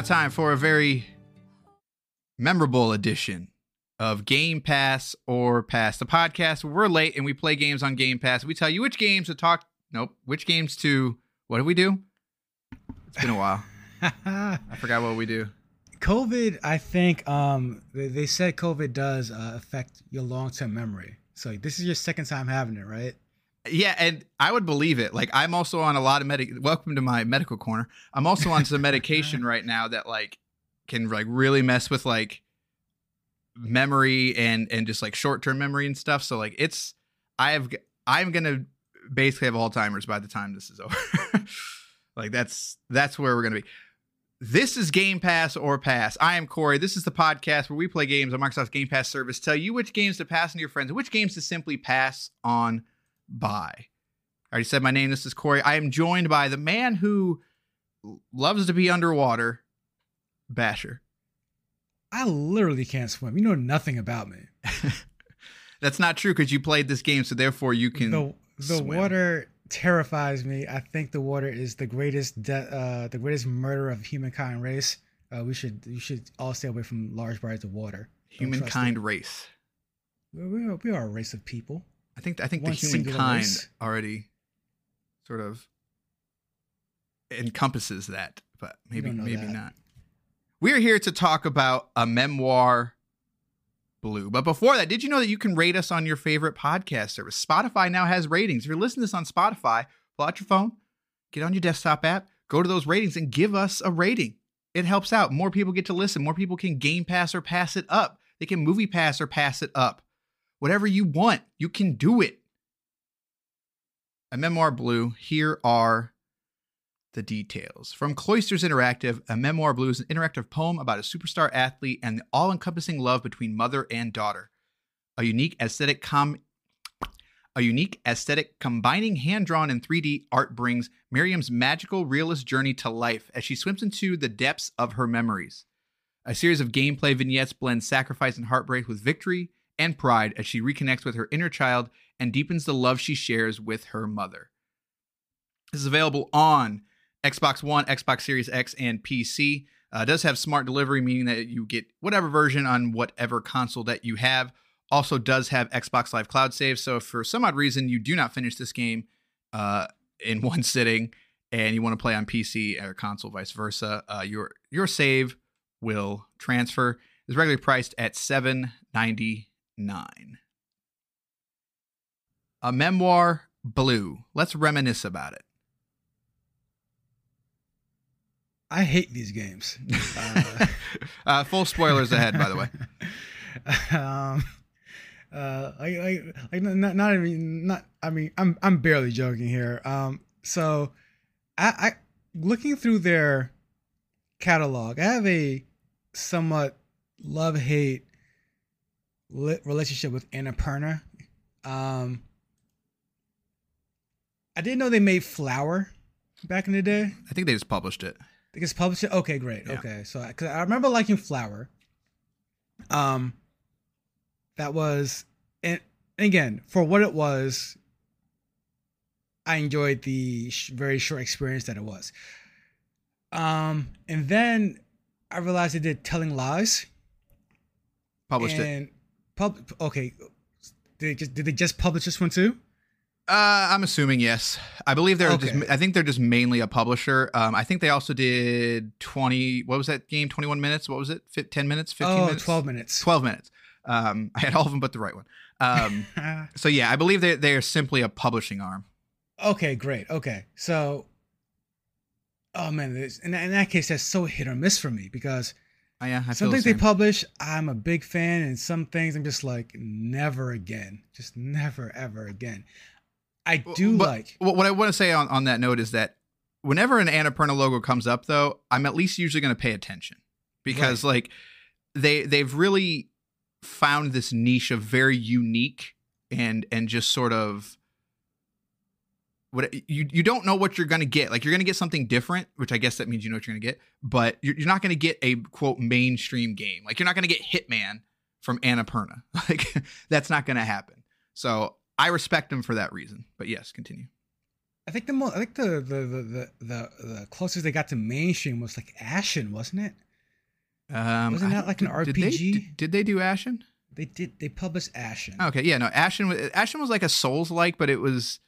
Now time for a very memorable edition of Game Pass or Pass, the podcast we're late and we play games on Game Pass. We tell you which games to talk, nope, which games to, what do we do? It's been a while. I forgot what we do. COVID, I think um, they, they said COVID does uh, affect your long term memory. So this is your second time having it, right? Yeah, and I would believe it. Like I'm also on a lot of medic. Welcome to my medical corner. I'm also on some medication right now that like can like really mess with like memory and and just like short term memory and stuff. So like it's I have I'm gonna basically have Alzheimer's by the time this is over. like that's that's where we're gonna be. This is Game Pass or Pass. I am Corey. This is the podcast where we play games on Microsoft's Game Pass service. Tell you which games to pass on to your friends, which games to simply pass on by. I already said my name. This is Corey. I am joined by the man who loves to be underwater, Basher. I literally can't swim. You know nothing about me. That's not true because you played this game, so therefore you can. the the swim. water terrifies me. I think the water is the greatest de- uh, the greatest murder of humankind race. Uh, we should we should all stay away from large bodies of water. Don't humankind race. We, are, we are a race of people. I think I think One the humankind race. already sort of encompasses that, but maybe maybe that. not. We are here to talk about a memoir blue. But before that, did you know that you can rate us on your favorite podcast service? Spotify now has ratings. If you're listening to this on Spotify, pull out your phone, get on your desktop app, go to those ratings and give us a rating. It helps out. More people get to listen. More people can game pass or pass it up. They can movie pass or pass it up. Whatever you want, you can do it. A Memoir Blue, here are the details. From Cloisters Interactive, A Memoir Blue is an interactive poem about a superstar athlete and the all encompassing love between mother and daughter. A unique aesthetic com- a unique aesthetic combining hand drawn and 3D art brings Miriam's magical realist journey to life as she swims into the depths of her memories. A series of gameplay vignettes blend sacrifice and heartbreak with victory and pride as she reconnects with her inner child and deepens the love she shares with her mother. This is available on Xbox One, Xbox Series X, and PC. Uh, does have smart delivery, meaning that you get whatever version on whatever console that you have. Also, does have Xbox Live Cloud Save. So, if for some odd reason you do not finish this game uh, in one sitting and you want to play on PC or console, vice versa, uh, your your save will transfer. It's regularly priced at seven ninety nine. A memoir blue. Let's reminisce about it. I hate these games. Uh, uh, full spoilers ahead, by the way. um, uh, I, I, I, not, not even, not. I mean, I'm, I'm barely joking here. Um, so, I, I, looking through their catalog, I have a somewhat love hate relationship with Annapurna. Um, I didn't know they made Flower back in the day. I think they just published it. They just published it. Okay, great. Yeah. Okay, so because I remember liking Flower. Um, that was and again, for what it was, I enjoyed the sh- very short experience that it was. Um, and then I realized they did Telling Lies. Published it. Pub- okay, did they, just, did they just publish this one too? Uh, I'm assuming yes. I believe they're Okay. just. I think they're just mainly a publisher. Um, I think they also did 20. What was that game? 21 minutes. What was it? Fit 10 minutes. 15 oh, minutes. 12 minutes. 12 minutes. Um, I had all of them but the right one. Um, so yeah, I believe they they are simply a publishing arm. okay, great. Okay, so, oh man, in, in that case, that's so hit or miss for me because Oh, yeah, I some things the they publish, I'm a big fan, and some things I'm just like, never again, just never ever again. I do But like. What what I want to say on, on that note is that whenever an Annapurna logo comes up, though, I'm at least usually going to pay attention because like they they've really found this niche of very unique and and just sort of what you you don't know what you're going to get. Like you're going to get something different, which I guess that means you know what you're going to get, but you're, you're not going to get a quote mainstream game. Like you're not going to get Hitman from Annapurna. Like that's not going to happen. So I respect them for that reason. But yes, continue. I think the most, I think the the, the the the closest they got to mainstream was like Ashen, wasn't it? Um, Wasn't that like an don't- did they- RPG? Did, did they do Ashen? They did. They published Ashen. Okay, yeah, no, Ashen. was- Ashen was like a Souls like, but it was.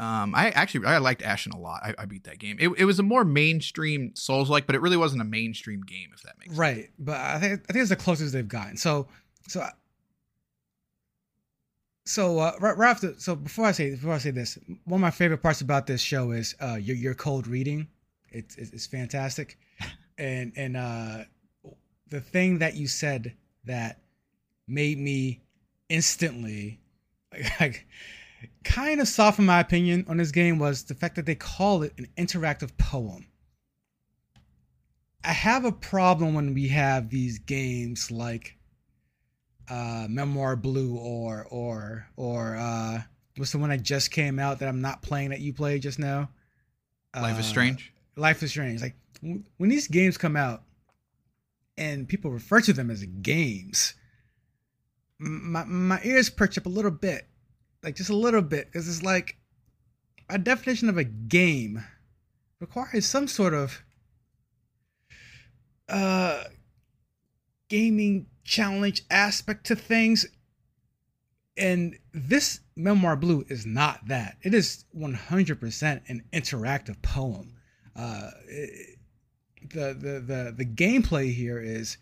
Um, I actually I liked Ashen a lot. I, I beat that game. It, it was a more mainstream Souls like, but it really wasn't a mainstream game. If that makes sense. Right, but I think I think it's the closest they've gotten. So so so uh, right, right after so before I say before I say this, one of my favorite parts about this show is uh, your your cold reading. It's it's, it's fantastic, and and uh, the thing that you said that made me instantly like kind of soften my opinion on this game was the fact that they call it an interactive poem. I have a problem when we have these games like uh Memoir Blue or or or uh what's the one that just came out that I'm not playing that you played just now? Life is Uh, Strange. Life is Strange. Like w- when these games come out and people refer to them as games, my my ears perch up a little bit, like just a little bit, because it's like a definition of a game requires some sort of uh gaming challenge aspect to things. And this memoir blue is not that. It is 100% an interactive poem. Uh it- the the the the gameplay here is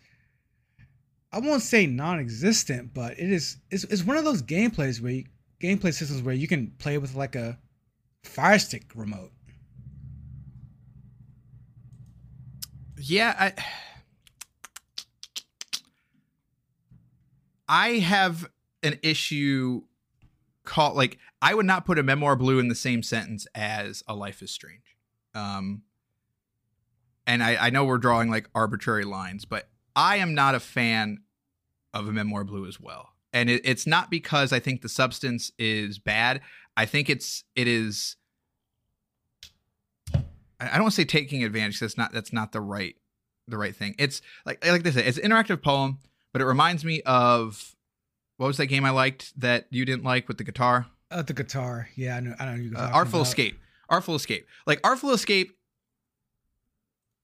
i won't say non-existent but it is it's, it's one of those gameplays where you, gameplay systems where you can play with like a fire stick remote Yeah, I I have an issue called like I would not put a memoir blue in the same sentence as a life is strange. Um and I, I know we're drawing like arbitrary lines, but I am not a fan of a memoir blue as well. And it, it's not because I think the substance is bad. I think it's it is I don't want to say taking advantage. That's not that's not the right the right thing. It's like like they say, it's an interactive poem, but it reminds me of what was that game I liked that you didn't like with the guitar? uh, the guitar yeah i know i know you're Uh, Artful about. Escape. Artful Escape. Like Artful Escape,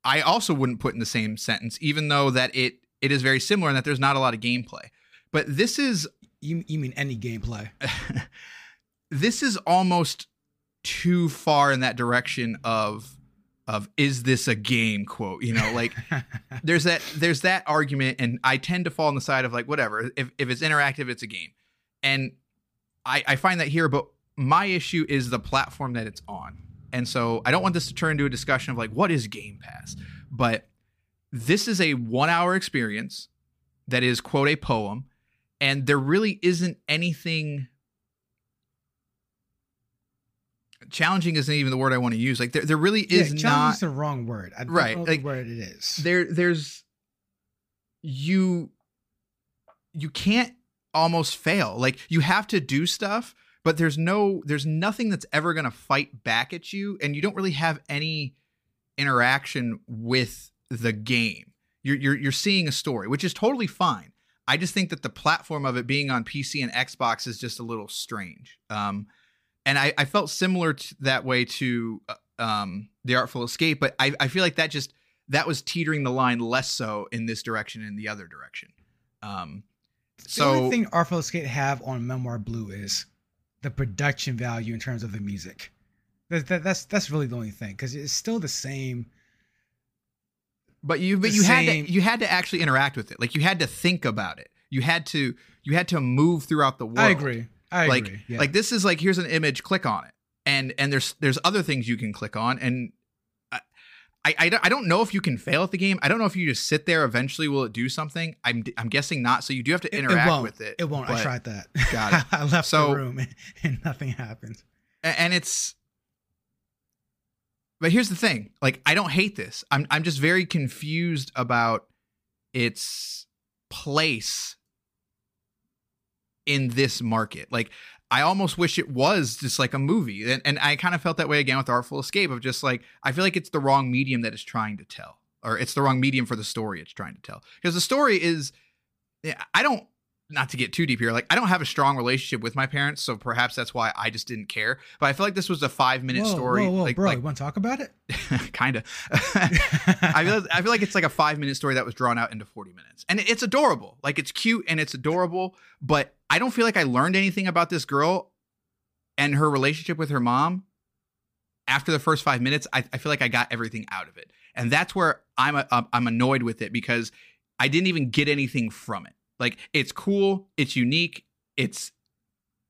I also wouldn't put in the same sentence, even though that it it is very similar and that there's not a lot of gameplay. But this is you, you mean any gameplay? This is almost too far in that direction of of is this a game quote you know? Like there's that there's that argument and i tend to fall on the side of like whatever if, if it's interactive it's a game. And I, I find that here but my issue is the platform that it's on. And so i don't want this to turn into a discussion of like what is game pass? But this is a one hour experience that is quote a poem and there really isn't anything challenging isn't even the word i want to use like there, there really is yeah, not is the wrong word. I Right, like, the word it is. there there's you you can't almost fail. Like you have to do stuff but there's no there's nothing that's ever going to fight back at you and you don't really have any interaction with the game. You're, you're you're seeing a story which is totally fine I just think that the platform of it being on PC and Xbox is just a little strange. Um, and I, I felt similar to that way to uh, um, the Artful Escape, but I, I feel like that just that was teetering the line less so in this direction and the other direction. Um, the so only thing Artful Escape have on Memoir Blue is the production value in terms of the music. That, that, that's that's really the only thing because it's still the same. But you but you had to you had to actually interact with it. Like you had to think about it. You had to you had to move throughout the world. I agree. I like agree. Yeah. like this is like here's an image click on it and and there's there's other things you can click on and I, I, I don't- know if you can fail at the game. I don't know if you just sit there. Eventually, will it do something? I'm I'm guessing not. So you do have to interact it with it. It won't. I tried that. Got it. I left So- the room and, and nothing happened. And it's. But here's the thing: like, I don't hate this. I'm I'm just very confused about its place in this market. Like, I almost wish it was just like a movie, and and I kind of felt that way again with Artful Escape of just like I feel like it's the wrong medium that it's trying to tell, or it's the wrong medium for the story it's trying to tell. Because the story is, I don't. Not to get too deep here, like I don't have a strong relationship with my parents, so perhaps that's why I just didn't care. But I feel like this was a five minute story, Whoa, whoa, like, bro! like you want to talk about it? kind of. I feel I feel like it's like a five minute story that was drawn out into forty minutes, and it's adorable. Like it's cute and it's adorable, but I don't feel like I learned anything about this girl and her relationship with her mom after the first five minutes. I, I feel like I got everything out of it, and that's where I'm a, I'm annoyed with it because I didn't even get anything from it. Like it's cool, it's unique, it's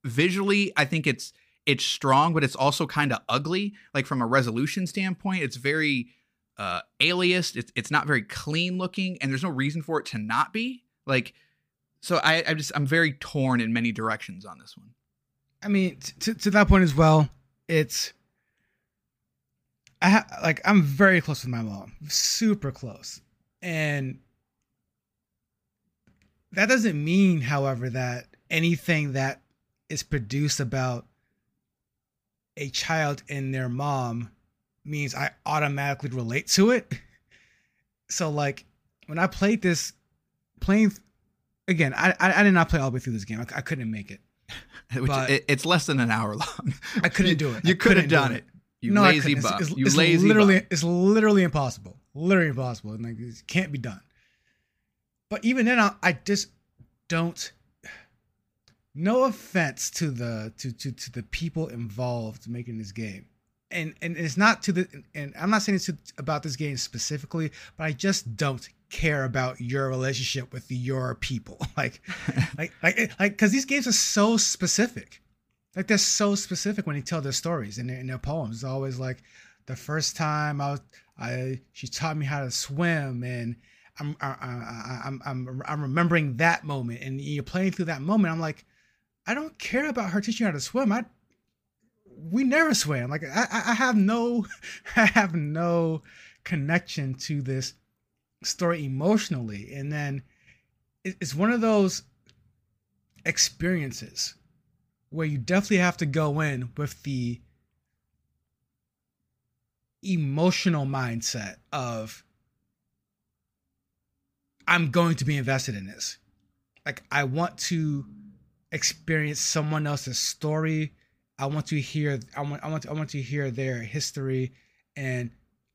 visually. I think it's it's strong, but it's also kind of ugly. Like from a resolution standpoint, it's very uh aliased. It's it's not very clean looking, and there's no reason for it to not be. Like, so I I just I'm very torn in many directions on this one. I mean, to to that point as well, it's. I ha- like I'm very close with my mom, super close, and that doesn't mean, however, that anything that is produced about a child and their mom means I automatically relate to it. So, like, when I played this, playing again, I I, I did not play all the way through this game. I, I couldn't make it. Which it, it's less than an hour long. I couldn't do it. You I could have done it. it. You I lazy couldn't. It's-. It's, you it's lazy literally, bum. it's literally impossible. Literally impossible. And like, it can't be done. But even then, I, I just don't. No offense to the to, to to the people involved making this game, and and it's not to the and I'm not saying it's to, about this game specifically, but I just don't care about your relationship with your people. Like, like eh, like like because these games are so specific. Like they're so specific when they tell their stories and their, in their poems. It's always like the first time I was, I she taught me how to swim, and I'm I, I, I'm I'm I'm remembering that moment, and you're playing through that moment. I'm like, I don't care about her teaching how to swim. I we never swam. Like I I have no I have no connection to this story emotionally, and then it's one of those experiences where you definitely have to go in with the emotional mindset of I'm going to be invested in this. Like I want to experience someone else's story. I want to hear I want I want I want to hear their history and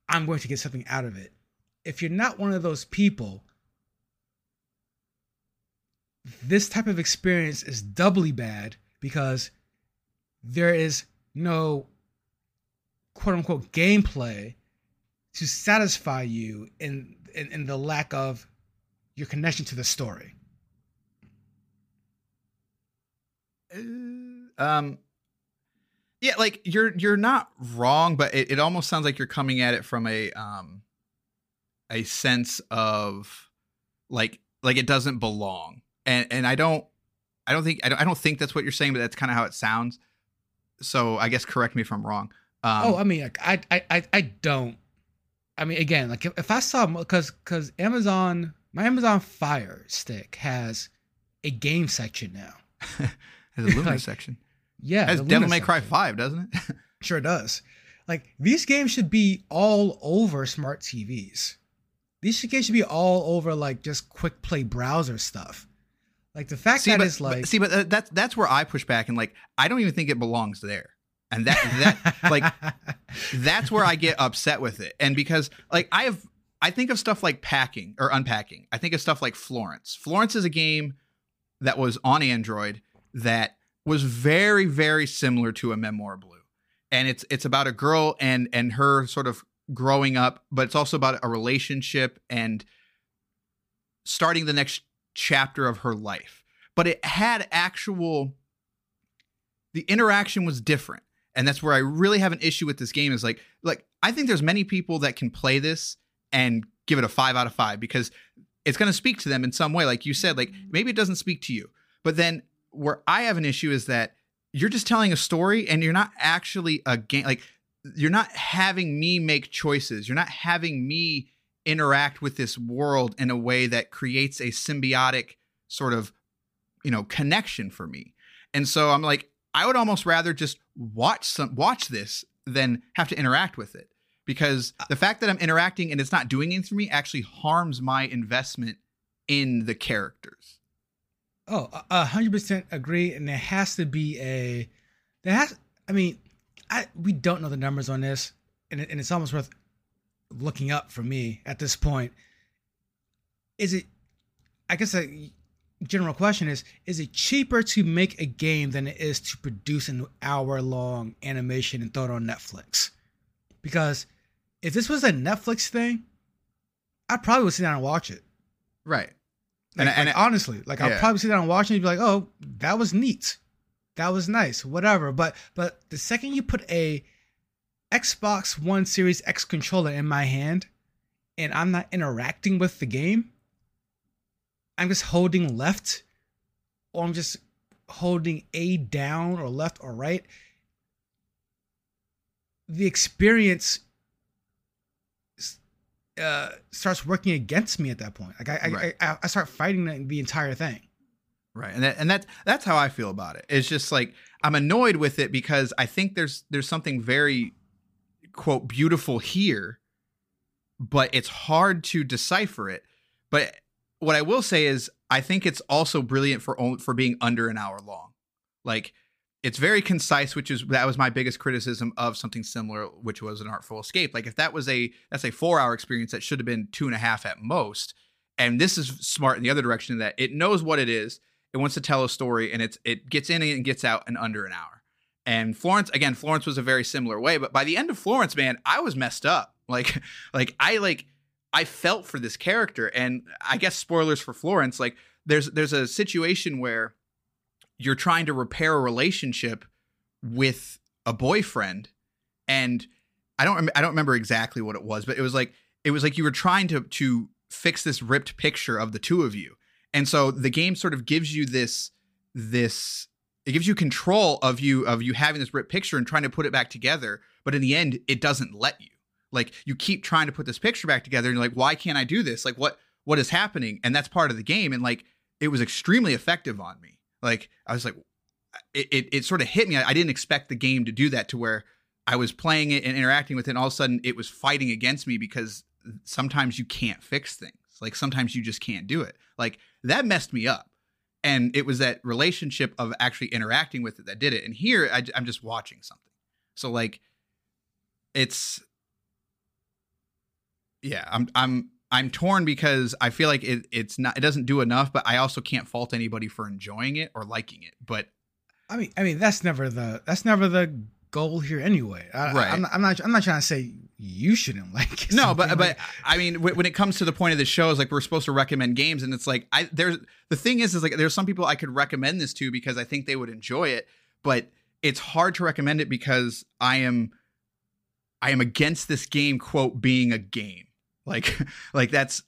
I'm going to get something out of it. If you're not one of those people, this type of experience is doubly bad because there is no quote unquote gameplay to satisfy you in, in in the lack of your connection to the story. um yeah like you're you're not wrong but it, it almost sounds like you're coming at it from a um a sense of like like it doesn't belong and and i don't i don't think i don't, I don't think that's what you're saying but that's kind of how it sounds so i guess correct me if i'm wrong um oh, I mean, like, I, I, I, I don't. I mean, again, like if, if I saw because because Amazon, my Amazon Fire Stick has a game section now. has a Luna like, section Yeah, has devil may cry. 5 doesn't it Sure does. Like these games should be all over smart TVs. These games should be all over like just quick play browser stuff. Like the fact see, that but, it's like but, see, but uh, that's that's where I push back and like I don't even think it belongs there, and that that like that's where I get upset with it. And because like I have I think of stuff like packing or unpacking. I think of stuff like Florence. Florence is a game that was on Android that was very very similar to a Memoir Blue. And it's it's about a girl and and her sort of growing up, but it's also about a relationship and starting the next chapter of her life. But it had actual the interaction was different. And that's where I really have an issue with this game is like like I think there's many people that can play this and give it a 5 out of 5 because it's going to speak to them in some way like you said like mm-hmm. maybe it doesn't speak to you. But then where I have an issue is that you're just telling a story and you're not actually a game like you're not having me make choices. You're not having me interact with this world in a way that creates a symbiotic sort of you know connection for me. And so I'm like I would almost rather just watch some watch this than have to interact with it because uh, the fact that I'm interacting and it's not doing anything for me actually harms my investment in the characters. Oh, a hundred percent agree, and there has to be a there has. I mean, I we don't know the numbers on this, and it, and it's almost worth looking up for me at this point. Is it? I guess a general question is: Is it cheaper to make a game than it is to produce an hour-long animation and throw it on Netflix? Because if this was a Netflix thing, I probably would sit down and watch it. Right. Like, And- and like, honestly, like I'll probably sit down and watch it and be like, "Oh, that was neat, that was nice, whatever." But but the second you put a Xbox One Series X controller in my hand, and I'm not interacting with the game, I'm just holding left, or I'm just holding A down or left or right. The experience uh, starts working against me at that point. Like I, I, Right. I, I start fighting the, the entire thing. Right. And that, and that's that's how I feel about it. It's just like I'm annoyed with it because I think there's there's something very quote beautiful here, but it's hard to decipher it. But what I will say is I think it's also brilliant for for being under an hour long. Like it's very concise, which is that was my biggest criticism of something similar, which was an artful escape. Like if that was a that's a four hour experience, that should have been two and a half at most. And this is smart in the other direction that it knows what it is. It wants to tell a story, and it's it gets in and gets out in under an hour. And Florence, again, Florence was a very similar way. But by the end of Florence, man, I was messed up. Like, like I like I felt for this character, and I guess spoilers for Florence. Like, there's there's a situation where you're trying to repair a relationship with a boyfriend, and I don't I don't remember exactly what it was, but it was like it was like you were trying to to fix this ripped picture of the two of you, and so the game sort of gives you this this it gives you control of you of you having this ripped picture and trying to put it back together, but in the end, it doesn't let you. Like you keep trying to put this picture back together, and you're like, why can't I do this? Like what what is happening? And that's part of the game, and like it was extremely effective on me. Like I was like, it it, it sort of hit me. I, I didn't expect the game to do that to where I was playing it and interacting with it, and all of a sudden it was fighting against me because sometimes you can't fix things. Like sometimes you just can't do it. Like that messed me up. And it was that relationship of actually interacting with it that did it. And here I, am just watching something. So like, it's yeah. I'm I'm I'm torn because I feel like it it's not it doesn't do enough, but I also can't fault anybody for enjoying it or liking it. But I mean, I mean that's never the that's never the goal here anyway. I, Right. I'm not, I'm not I'm not trying to say you shouldn't like it. no, but something but I mean, when when it comes to the point of the show, is like we're supposed to recommend games, and it's like I there's the thing is is like there's some people I could recommend this to because I think they would enjoy it, but it's hard to recommend it because I am I am against this game quote being a game. Like like that's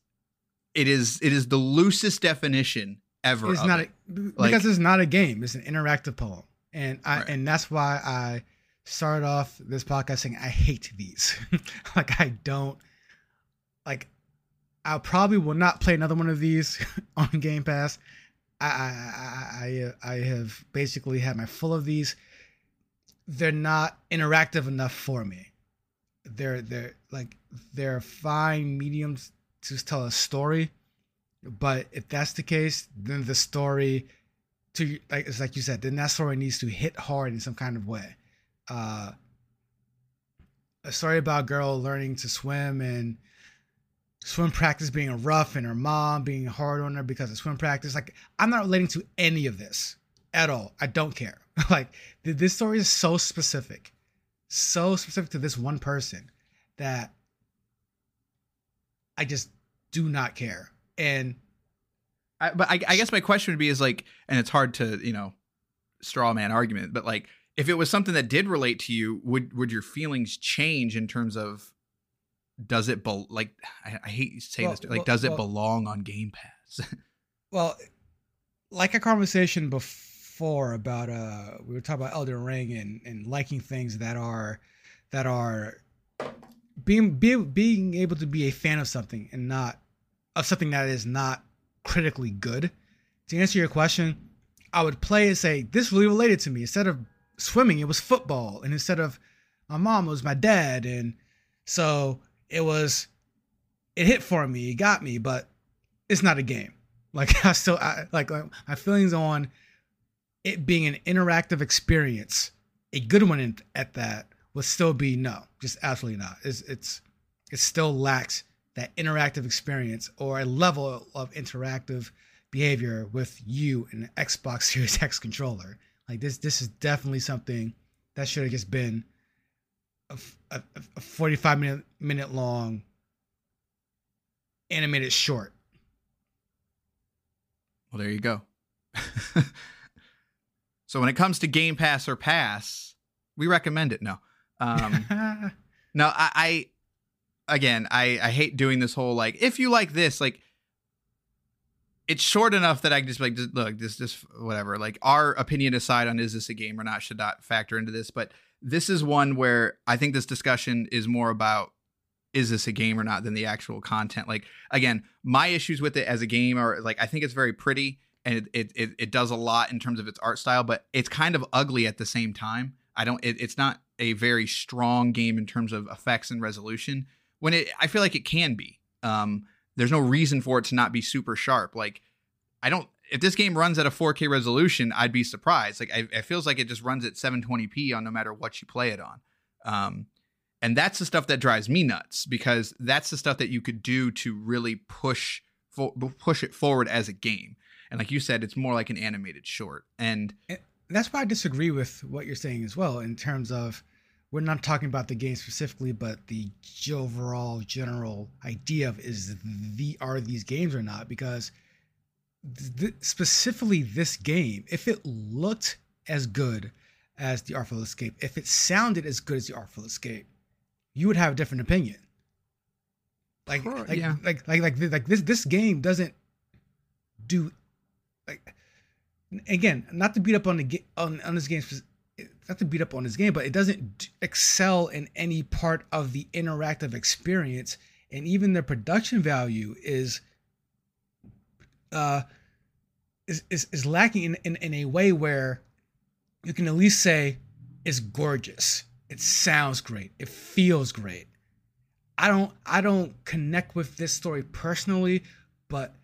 it is it is the loosest definition ever. it's not it. a, because Like- it's not a game. It's an interactive poem, and I Right. and that's why I started off this podcast saying I hate these. like I don't like. I probably will not play another one of these on Game Pass. I I I, I, I have basically had my full of these. They're not interactive enough for me. They're they're like they're fine mediums to tell a story, But if that's the case, then the story to like it's like you said, then that story needs to hit hard in some kind of way. Uh a story about a girl learning to swim and swim practice being rough and her mom being hard on her because of swim practice. Like I'm not relating to any of this at all. I don't care. like this story is so specific, so specific to this one person that I just do not care. And I, but I, I guess my question would be is like, and it's hard to you know, straw man argument, but like, if it was something that did relate to you, would would your feelings change in terms of does it be, like I, I hate saying Well, this like well, does it well- belong on Game Pass? well, like a conversation before about uh we were talking about Elden Ring and and liking things that are that are being be, being able to be a fan of something and not of something that is not critically good. To answer your question, I would play and say this really related to me. Instead of swimming, it was football, and instead of my mom, it was my dad, and so it was it hit for me, it got me, but it's not a game. Like I still I, like, my feelings on it being an interactive experience, a good one in, at that would still be no, just absolutely not. It's it's it still lacks that interactive experience or a level of interactive behavior with you and an Xbox Series X controller. Like this this is definitely something that should have just been a, a, a 45 minute minute long animated short. well, there you go. so when it comes to Game Pass or Pass, we recommend it. No, um, No, I, I again, I, I hate doing this whole like if you like this, like it's short enough that I can just be like just, look, this this whatever. Like our opinion aside on is this a game or not should not factor into this, but this is one where I think this discussion is more about is this a game or not than the actual content. Like again, my issues with it as a game are like I think it's very pretty and it it it, does a lot in terms of its art style, but it's kind of ugly at the same time. I don't. It, it's not a very strong game in terms of effects and resolution. When it, I feel like it can be. Um, there's no reason for it to not be super sharp. Like, I don't. If this game runs at a 4K resolution, I'd be surprised. Like, I, it feels like it just runs at 720p on no matter what you play it on. Um, and that's the stuff that drives me nuts because that's the stuff that you could do to really push push it forward as a game. And like you said, it's more like an animated short. And that's why I disagree with what you're saying as well in terms of we're not talking about the game specifically, but the overall general idea of is the are these games or not? Because th- specifically this game, if it looked as good as the Artful Escape, if it sounded as good as the Artful Escape, you would have a different opinion. Like, Sure, like, yeah. like, like, like, like this this game doesn't do like again, not to beat up on the on on this game, not to beat up on this game, but it doesn't excel in any part of the interactive experience, and even the production value is uh is is, is lacking in, in in a way where you can at least say it's gorgeous, it sounds great, it feels great. I don't I don't connect with this story personally, but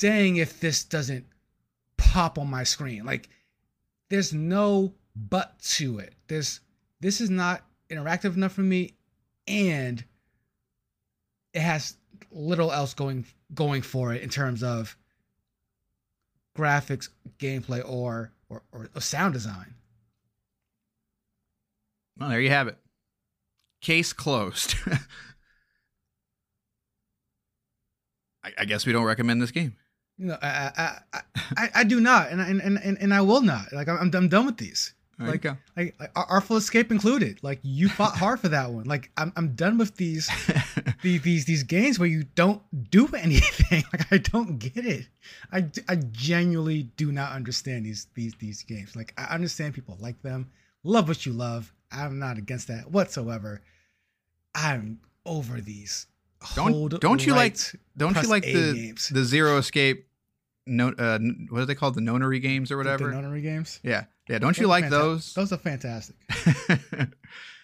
dang if this doesn't pop on my screen. Like there's no but to it. There's this is not interactive enough for me and it has little else going going for it in terms of graphics, gameplay or or, or, sound design. Well, there you have it. Case closed. I guess we don't recommend this game. You know, I I, I, I, I do not, and, I- and and and I will not. Like I'm I'm done with these. There like, like, like Ar- Artful Escape included. Like you fought hard for that one. Like I'm I'm done with these these these, these games where you don't do anything. Like I don't get it. I, I genuinely do not understand these these these games. Like I understand people like them, love what you love. I'm not against that whatsoever. I'm over these. Don't- don't you like- don't you like the games. the zero escape? No, uh, what are they called? The nonary games or whatever. The notary games. yeah, yeah. Don't you Those are like those? Those are fantastic.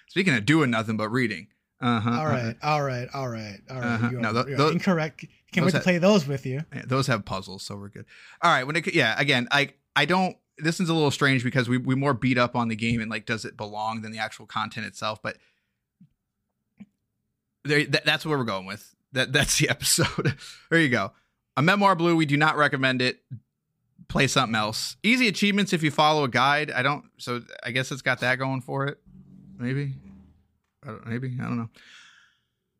Speaking of doing nothing but reading. Uh huh. All right, all right, all right, all right. Uh-huh. You are, No, tho- you are tho- incorrect. Can't Those wait to play those with you. Yeah, those have puzzles, so we're good. All right, when it yeah, again, I I don't. This is a little strange because we we more beat up on the game and like does it belong than the actual content itself, but there that, that's where we're going with. That that's the episode. there you go. A memoir blue. We do not recommend it. Play something else. Easy achievements if you follow a guide. I don't. So I guess it's got that going for it. Maybe. I don't, maybe I don't know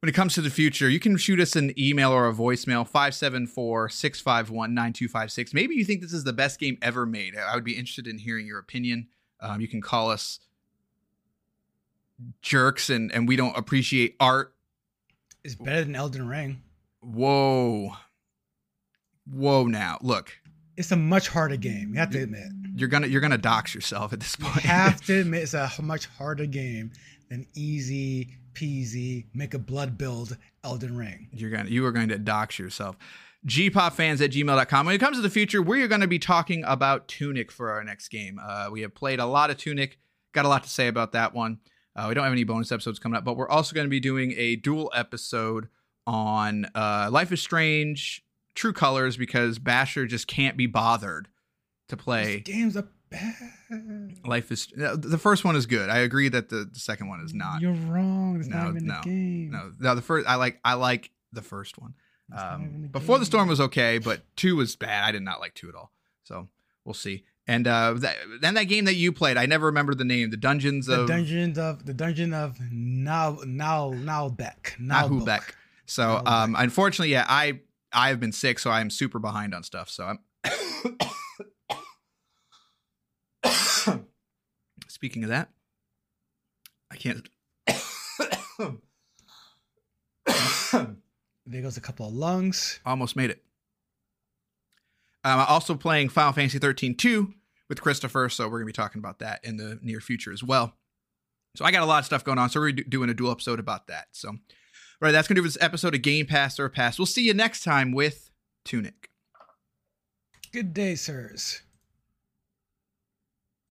when it comes to the future, you can shoot us an email or a voicemail 574 651 9256. Maybe you think this is the best game ever made. I would be interested in hearing your opinion. Um, you can call us jerks and, and we don't appreciate art. It's better than Elden Ring. Whoa. Whoa now. Look, It's a much harder game. You have to admit. you're gonna you're gonna dox yourself at this point You have to admit it's a much harder game than easy peasy make a blood build Elden Ring. you're gonna you are going to dox yourself gpopfans at gmail.com when it comes to the future we're going to be talking about tunic for our next game uh, we have played a lot of tunic got a lot to say about that one uh, we don't have any bonus episodes coming up but we're also going to be doing a dual episode on uh, life is strange true colors because basher just can't be bothered to play These games are bad. life is uh, the first one is good i agree that the, the second one is not You're wrong. It's No, not even no, a game. no no the first i like i like the first one It's not even um, a before the storm was okay, but two was bad. I did not like two at all. So we'll see. And uh, that, then that game that you played, I never remember the name. The Dungeons the of dungeons of the dungeon of now now Nalbeck. Nahubek. So Nahubek. um, unfortunately, yeah, I I have been sick, so I am super behind on stuff. So I'm. Speaking of that, I can't. There goes a couple of lungs. almost made it. Um, I'm also playing Final Fantasy 13 2 with Christopher, so we're going to be talking about that in the near future as well. So I got a lot of stuff going on, so we're doing a dual episode about that. So, right, that's going to do this episode of Game Pass or Pass. We'll see you next time with Tunic. Good day, sirs.